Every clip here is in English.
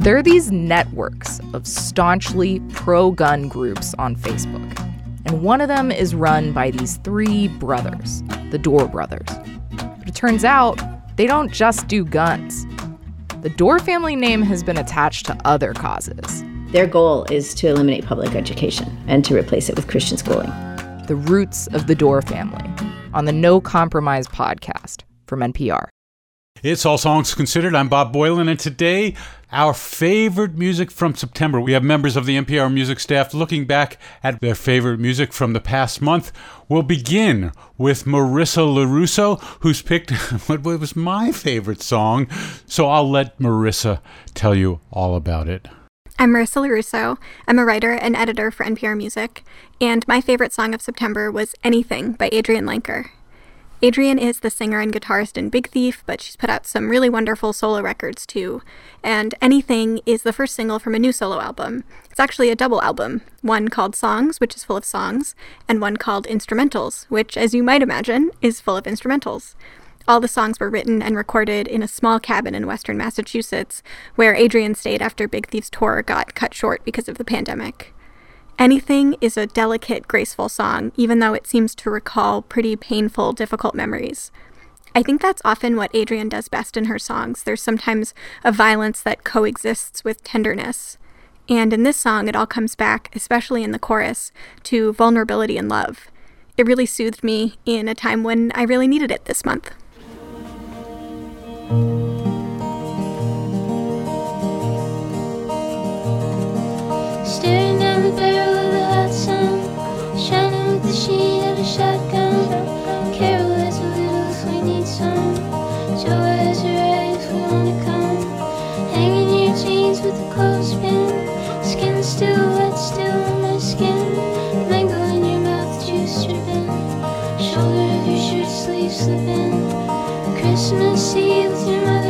There are these networks of staunchly pro gun groups on Facebook, and one of them is run by these three brothers, the Dorr brothers. But it turns out they don't just do guns. The Dorr family name has been attached to other causes. Their goal is to eliminate public education and to replace it with Christian schooling. The Roots of the Dorr Family on the No Compromise podcast from NPR. It's All Songs Considered. I'm Bob Boilen, and today, our favorite music from September. We have members of the NPR music staff looking back at their favorite music from the past month. We'll begin with Marissa Lorusso, who's picked what was my favorite song. So I'll let Marissa tell you all about it. I'm Marissa Lorusso. I'm a writer and editor for NPR Music, and my favorite song of September was Anything by Adrianne Lenker. Adrianne is the singer and guitarist in Big Thief, but she's put out some really wonderful solo records too. And Anything is the first single from a new solo album. It's actually a double album one called Songs, which is full of songs, and one called Instrumentals, which, as you might imagine, is full of instrumentals. All the songs were written and recorded in a small cabin in western Massachusetts, where Adrianne stayed after Big Thief's tour got cut short because of the pandemic. Anything is a delicate, graceful song, even though it seems to recall pretty painful, difficult memories. I think that's often what Adrianne does best in her songs. There's sometimes a violence that coexists with tenderness. And in this song, it all comes back, especially in the chorus, to vulnerability and love. It really soothed me in a time when I really needed it this month. A we wanna come. Hanging your jeans with a clothespin. Skin still wet, still on my skin. Mango in your mouth, juice dripping. Shoulder of your shirt sleeve slipping. Christmas Eve your mother.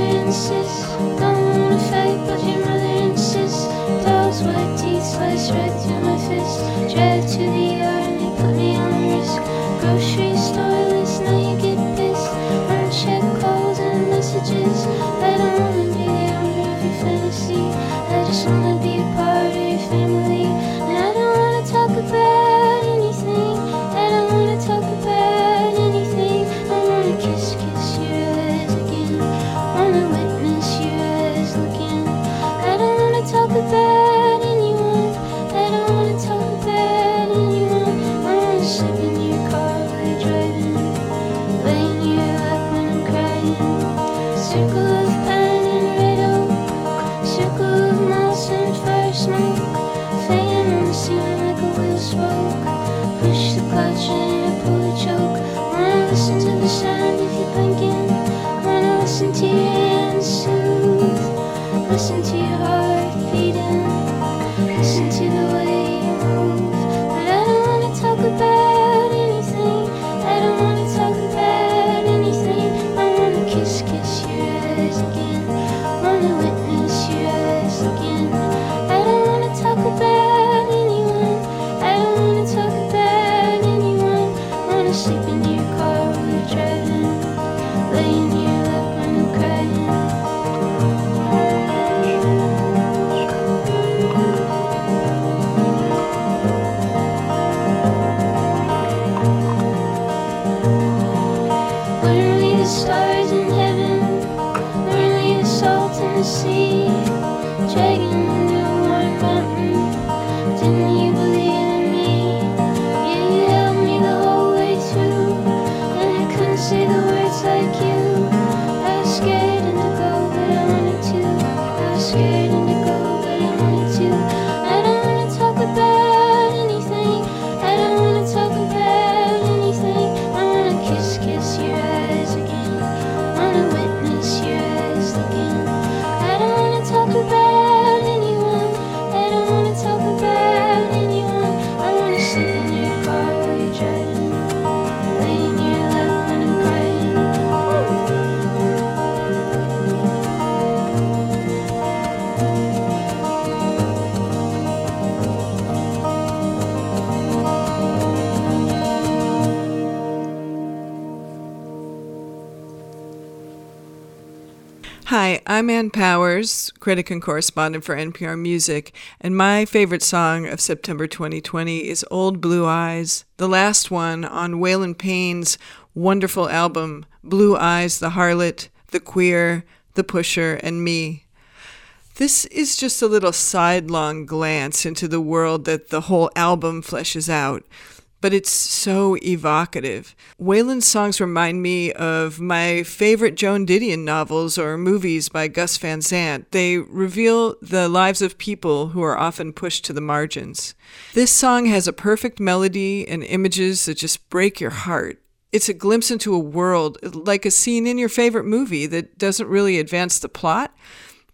Don't wanna fight, but your mother insists. Doll's white teeth slice right through my fist. Drive to the yard and they put me on risk. Grocery Chỉ Hi, I'm Ann Powers, critic and correspondent for NPR Music, and my favorite song of September 2020 is Old Blue Eyes, the last one on Waylon Payne's wonderful album, Blue Eyes, The Harlot, The Queer, The Pusher, and Me. This is just a little sidelong glance into the world that the whole album fleshes out but it's so evocative. Waylon's songs remind me of my favorite Joan Didion novels or movies by Gus Van Sant. They reveal the lives of people who are often pushed to the margins. This song has a perfect melody and images that just break your heart. It's a glimpse into a world like a scene in your favorite movie that doesn't really advance the plot,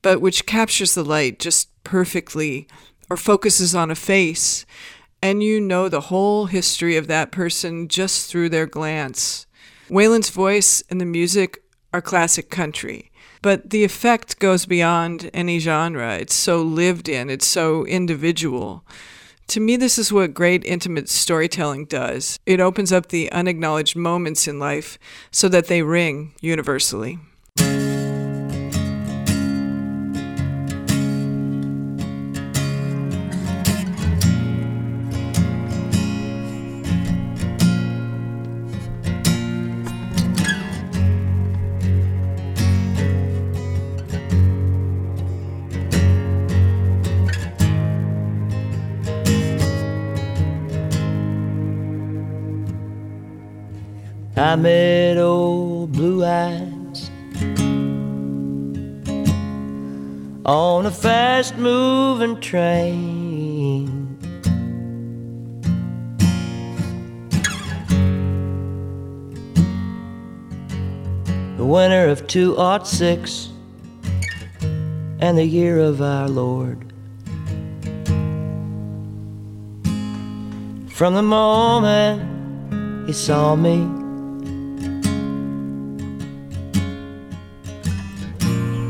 but which captures the light just perfectly or focuses on a face and you know the whole history of that person just through their glance. Waylon's voice and the music are classic country, but the effect goes beyond any genre. It's so lived in, it's so individual. To me, this is what great intimate storytelling does. It opens up the unacknowledged moments in life so that they ring universally. I met old blue eyes on a fast moving train. The winter of 206 and the year of our Lord. From the moment he saw me.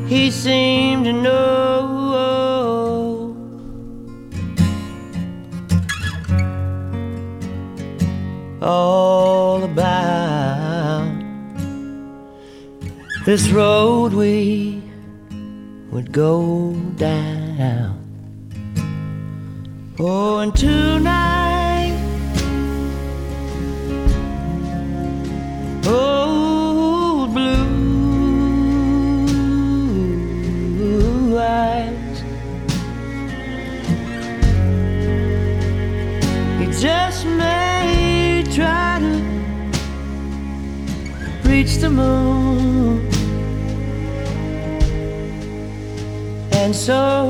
He seemed to know all about this road we would go down. Oh, and tonight, oh, reach the moon, and so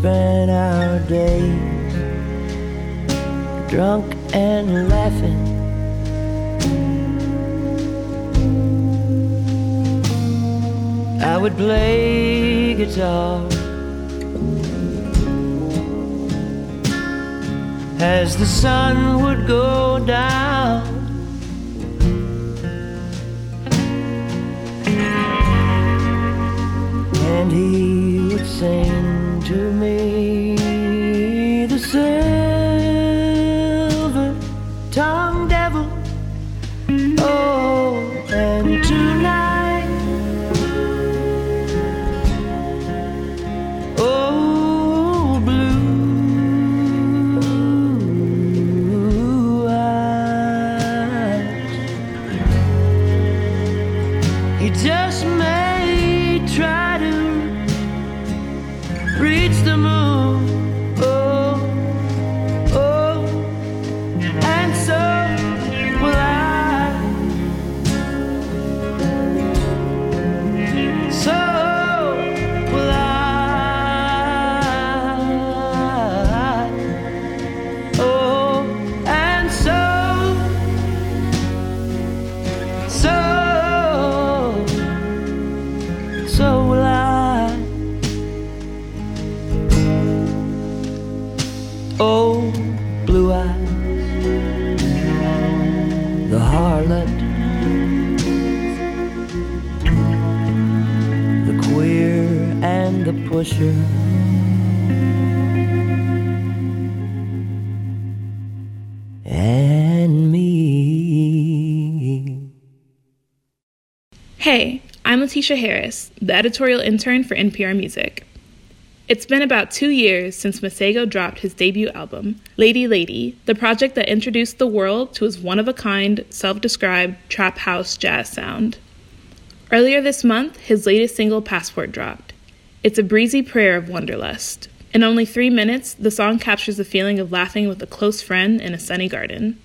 Spent our days drunk and laughing. I would play guitar as the sun would go down. And he would sing to me the silver tongue devil. Oh, and tonight, oh, blue eyes. He just may pusher. And me. Hey, I'm Letitia Harris, the editorial intern for NPR Music. It's been about two years since Masego dropped his debut album, Lady Lady, the project that introduced the world to his one of a kind, self described trap house jazz sound. Earlier this month, his latest single, Passport, dropped. It's a breezy prayer of wanderlust. In only three minutes, the song captures the feeling of laughing with a close friend in a sunny garden,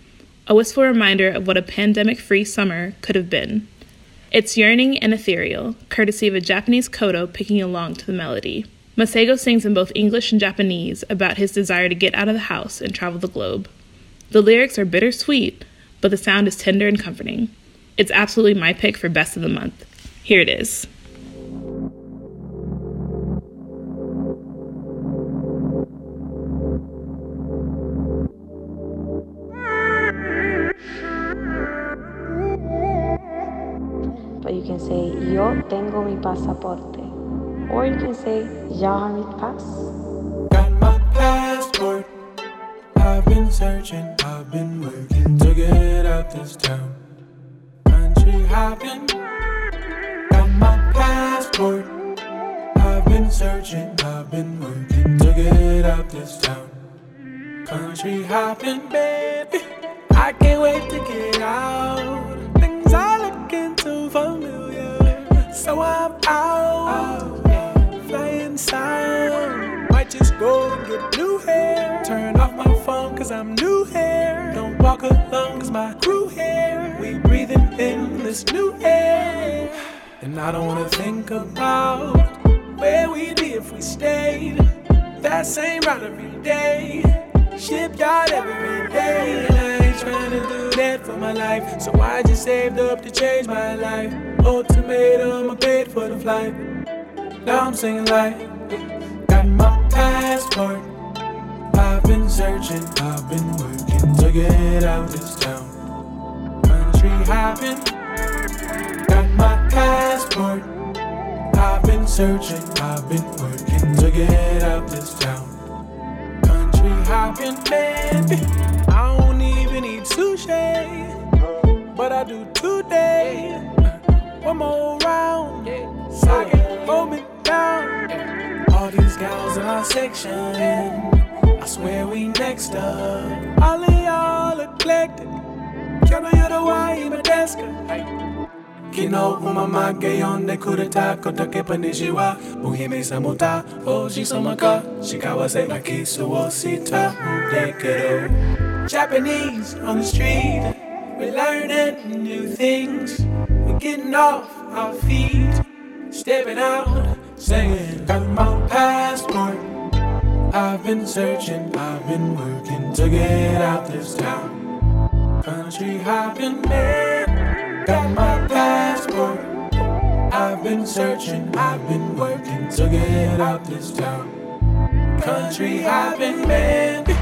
a wistful reminder of what a pandemic free summer could have been. It's yearning and ethereal, courtesy of a Japanese koto picking along to the melody. Masego sings in both English and Japanese about his desire to get out of the house and travel the globe. The lyrics are bittersweet, but the sound is tender and comforting. It's absolutely my pick for Best of the Month. Here it is. Can say, Yo tengo mi pasaporte. Or you can say, Jag har mitt pass. Got my passport. I've been searching, I've been working to get out this town. Country hopping. Got my passport. I've been searching, I've been working to get out this town. Country hopping, baby. I can't wait to get out. So I'm out. Flying sound. Might just go and get new hair. Turn off my phone cause I'm new here. Don't walk alone cause my crew here. We breathing in this new air. And I don't wanna think about where we'd be if we stayed. That same route every day. Shipyard every day. To do that for my life. So I just saved up to change my life. Ultimatum, I paid for the flight. Now I'm singing like, got my passport. I've been searching, I've been working to get out this town. Country hopping, got my passport. I've been searching, I've been working to get out this town. Country hopping, baby. Sushi, but I do today. One more round, I can hold me down. All these gals in our section, I swear we next up. All of y'all eclectic. Can I hear the why desk? Kino umamage yonde kureta kotoke panishiwa Muhime samuta oji samaka Shikawa na kisu wo sita Dekero Japanese on the street We're learning new things We're getting off our feet Stepping out Saying got my passport I've been searching I've been working to get out this town Country hopping man Got my passport. I've been searching, I've been working to get out this town. Country hopping man.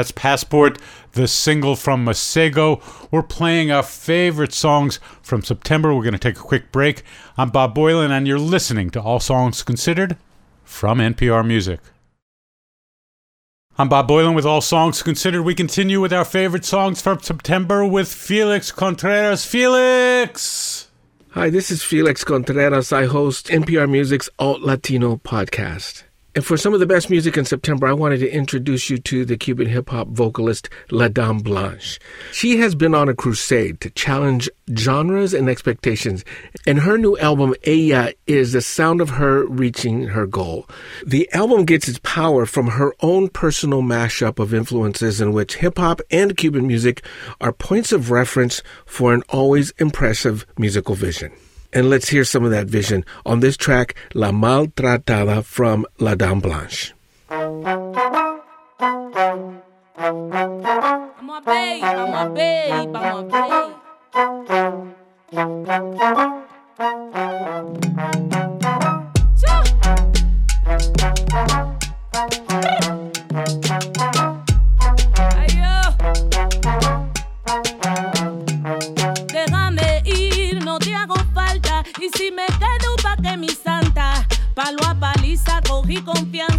That's Passport, the single from Masego. We're playing our favorite songs from September. We're going to take a quick break. I'm Bob Boilen, and you're listening to All Songs Considered from NPR Music. I'm Bob Boilen with All Songs Considered. We continue with our favorite songs from September with Felix Contreras. Felix! Hi, this is Felix Contreras. I host NPR Music's Alt Latino podcast. And for some of the best music in September, I wanted to introduce you to the Cuban hip hop vocalist La Dame Blanche. She has been on a crusade to challenge genres and expectations, and her new album, Ella, is the sound of her reaching her goal. The album gets its power from her own personal mashup of influences in which hip hop and Cuban music are points of reference for an always impressive musical vision. And let's hear some of that vision on this track, La Maltratada from La Dame Blanche. Vamos a ver, vamos a ver, vamos a ver. y confianza.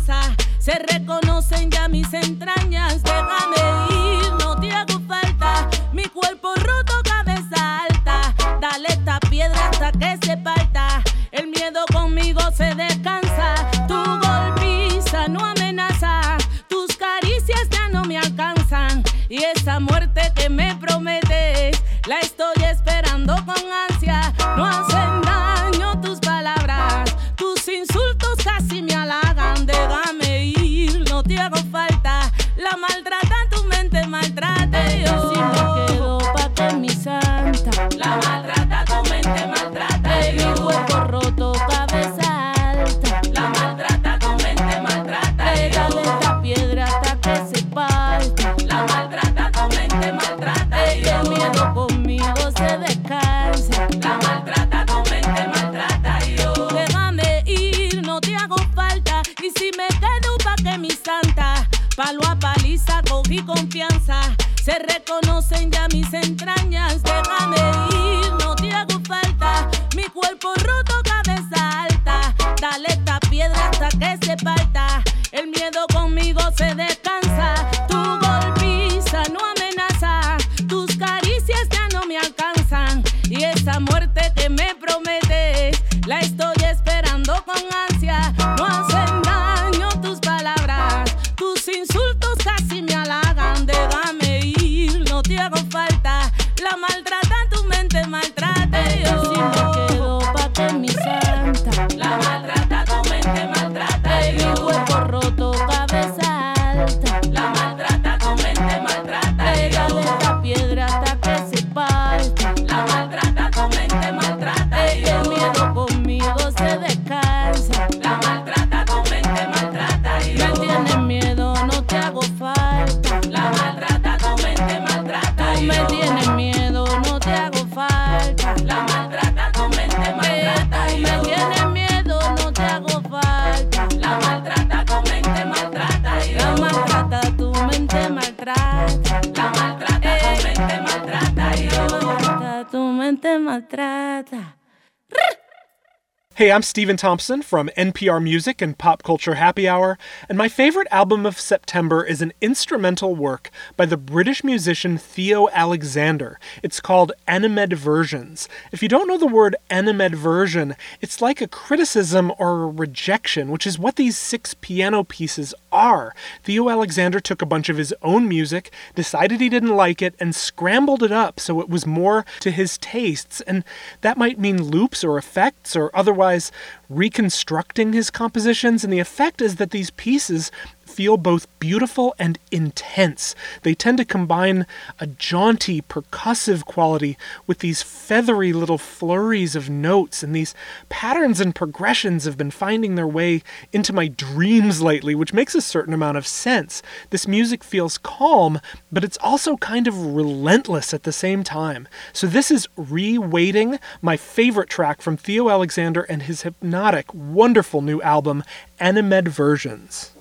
Casi Hey, I'm Stephen Thompson from NPR Music and Pop Culture Happy Hour, and my favorite album of September is an instrumental work by the British musician Theo Alexander. It's called Animadversions. If you don't know the word animadversion, it's like a criticism or a rejection, which is what these six piano pieces are. Theo Alexander took a bunch of his own music, decided he didn't like it, and scrambled it up so it was more to his tastes, and that might mean loops or effects or otherwise reconstructing his compositions, and the effect is that these pieces feel both beautiful and intense. They tend to combine a jaunty, percussive quality with these feathery little flurries of notes, and these patterns and progressions have been finding their way into my dreams lately, which makes a certain amount of sense. This music feels calm, but it's also kind of relentless at the same time. So, this is Re-Waiting, my favorite track from Theo Alexander and his hypnotic, wonderful new album, Animadversions.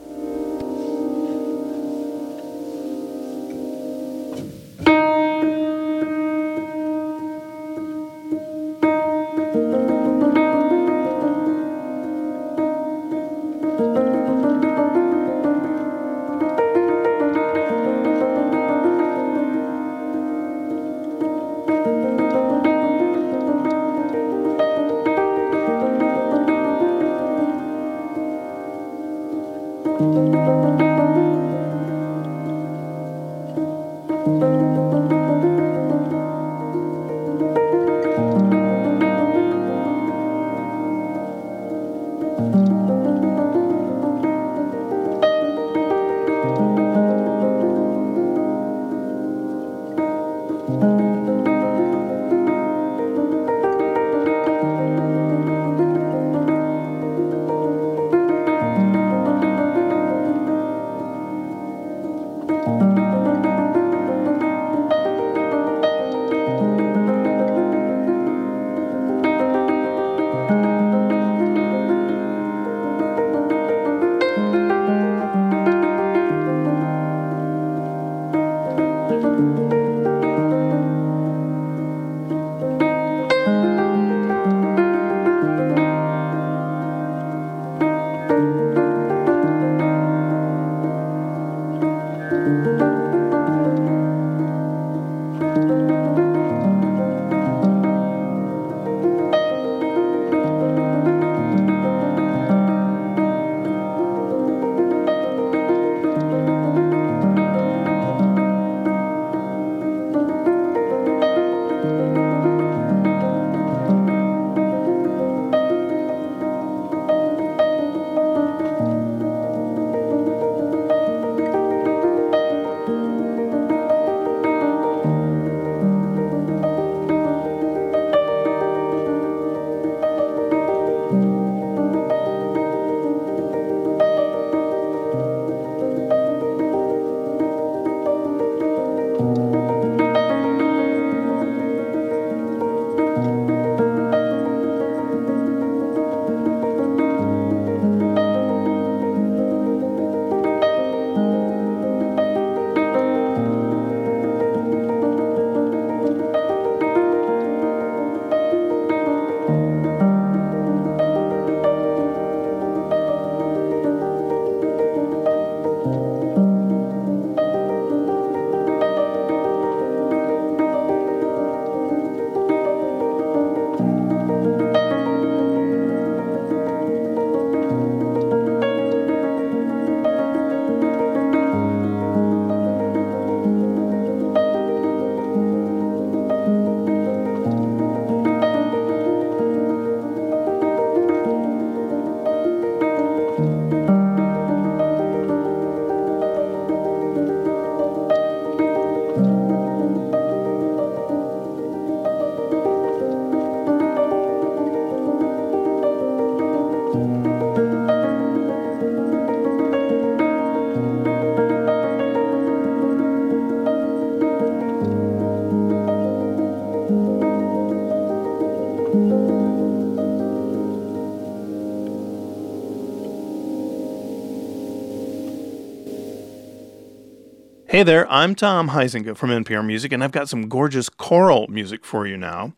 Hey there, I'm Tom Huizenga from NPR Music, and I've got some gorgeous choral music for you now.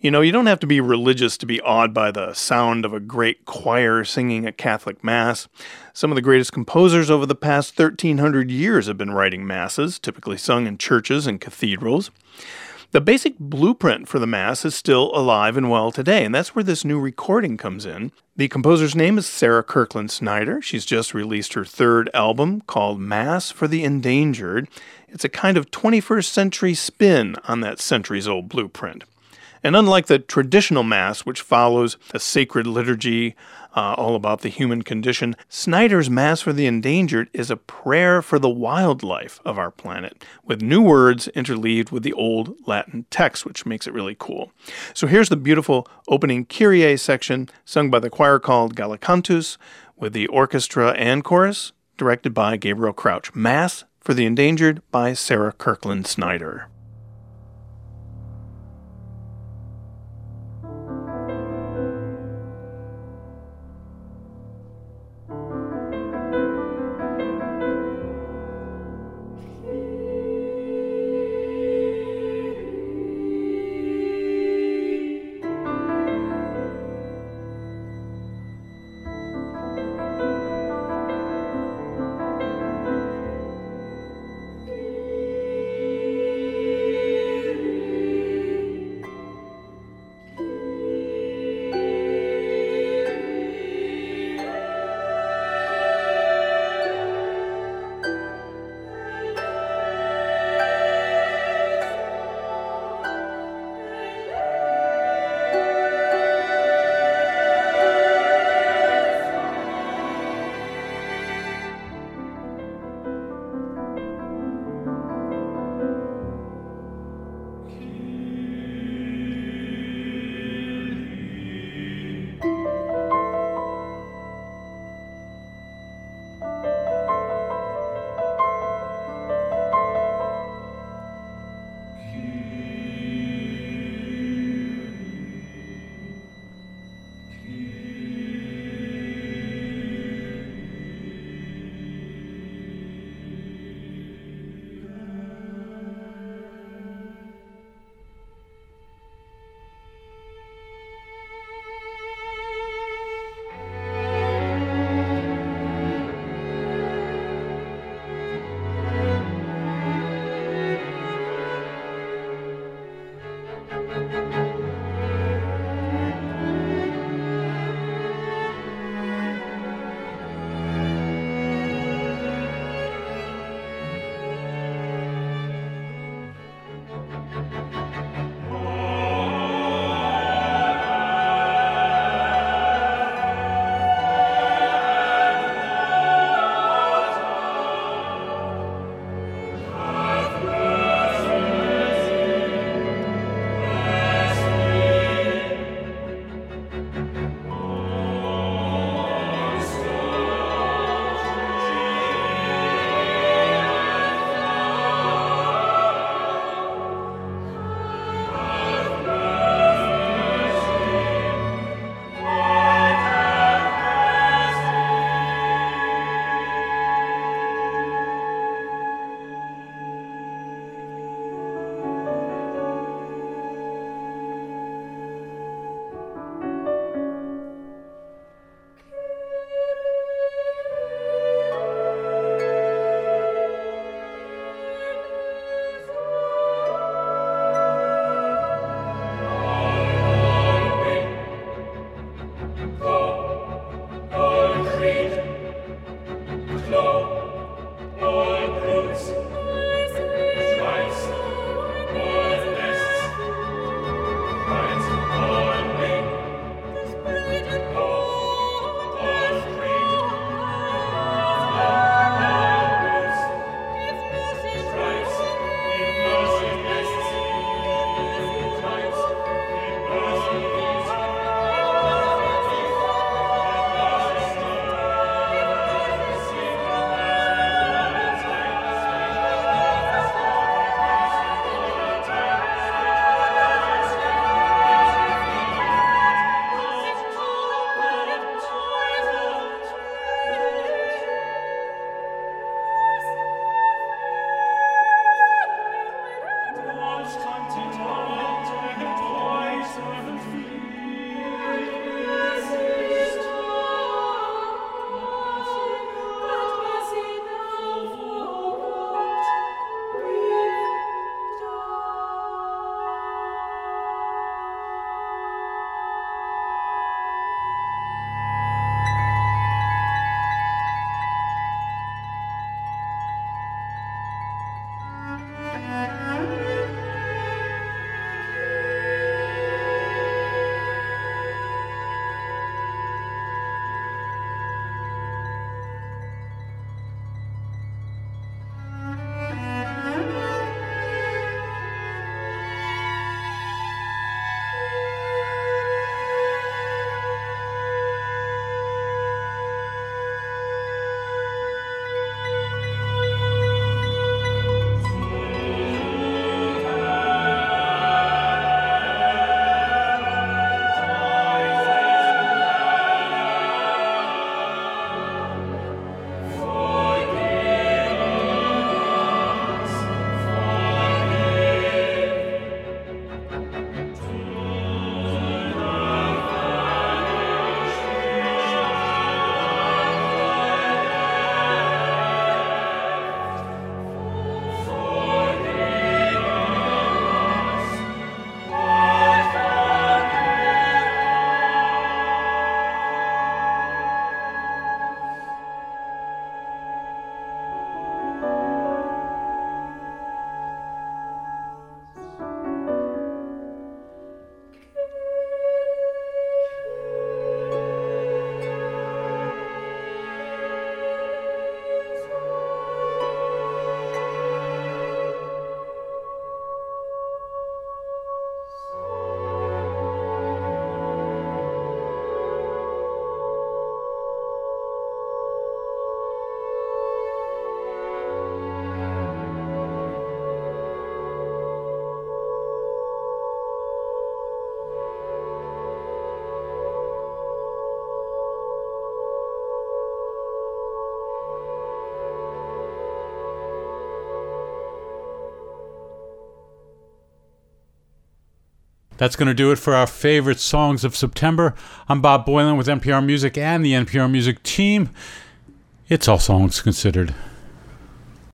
You know, you don't have to be religious to be awed by the sound of a great choir singing a Catholic Mass. Some of the greatest composers over the past 1300 years have been writing masses, typically sung in churches and cathedrals. The basic blueprint for the Mass is still alive and well today, and that's where this new recording comes in. The composer's name is Sarah Kirkland Snider. She's just released her third album called Mass for the Endangered. It's a kind of 21st century spin on that centuries old blueprint. And unlike the traditional Mass, which follows a sacred liturgy uh, all about the human condition, Snider's Mass for the Endangered is a prayer for the wildlife of our planet, with new words interleaved with the old Latin text, which makes it really cool. So here's the beautiful opening Kyrie section sung by the choir called Gallicantus, with the orchestra and chorus directed by Gabriel Crouch. Mass for the Endangered by Sarah Kirkland Snider. That's going to do it for our favorite songs of September. I'm Bob Boilen with NPR Music and the NPR Music team. It's all songs considered.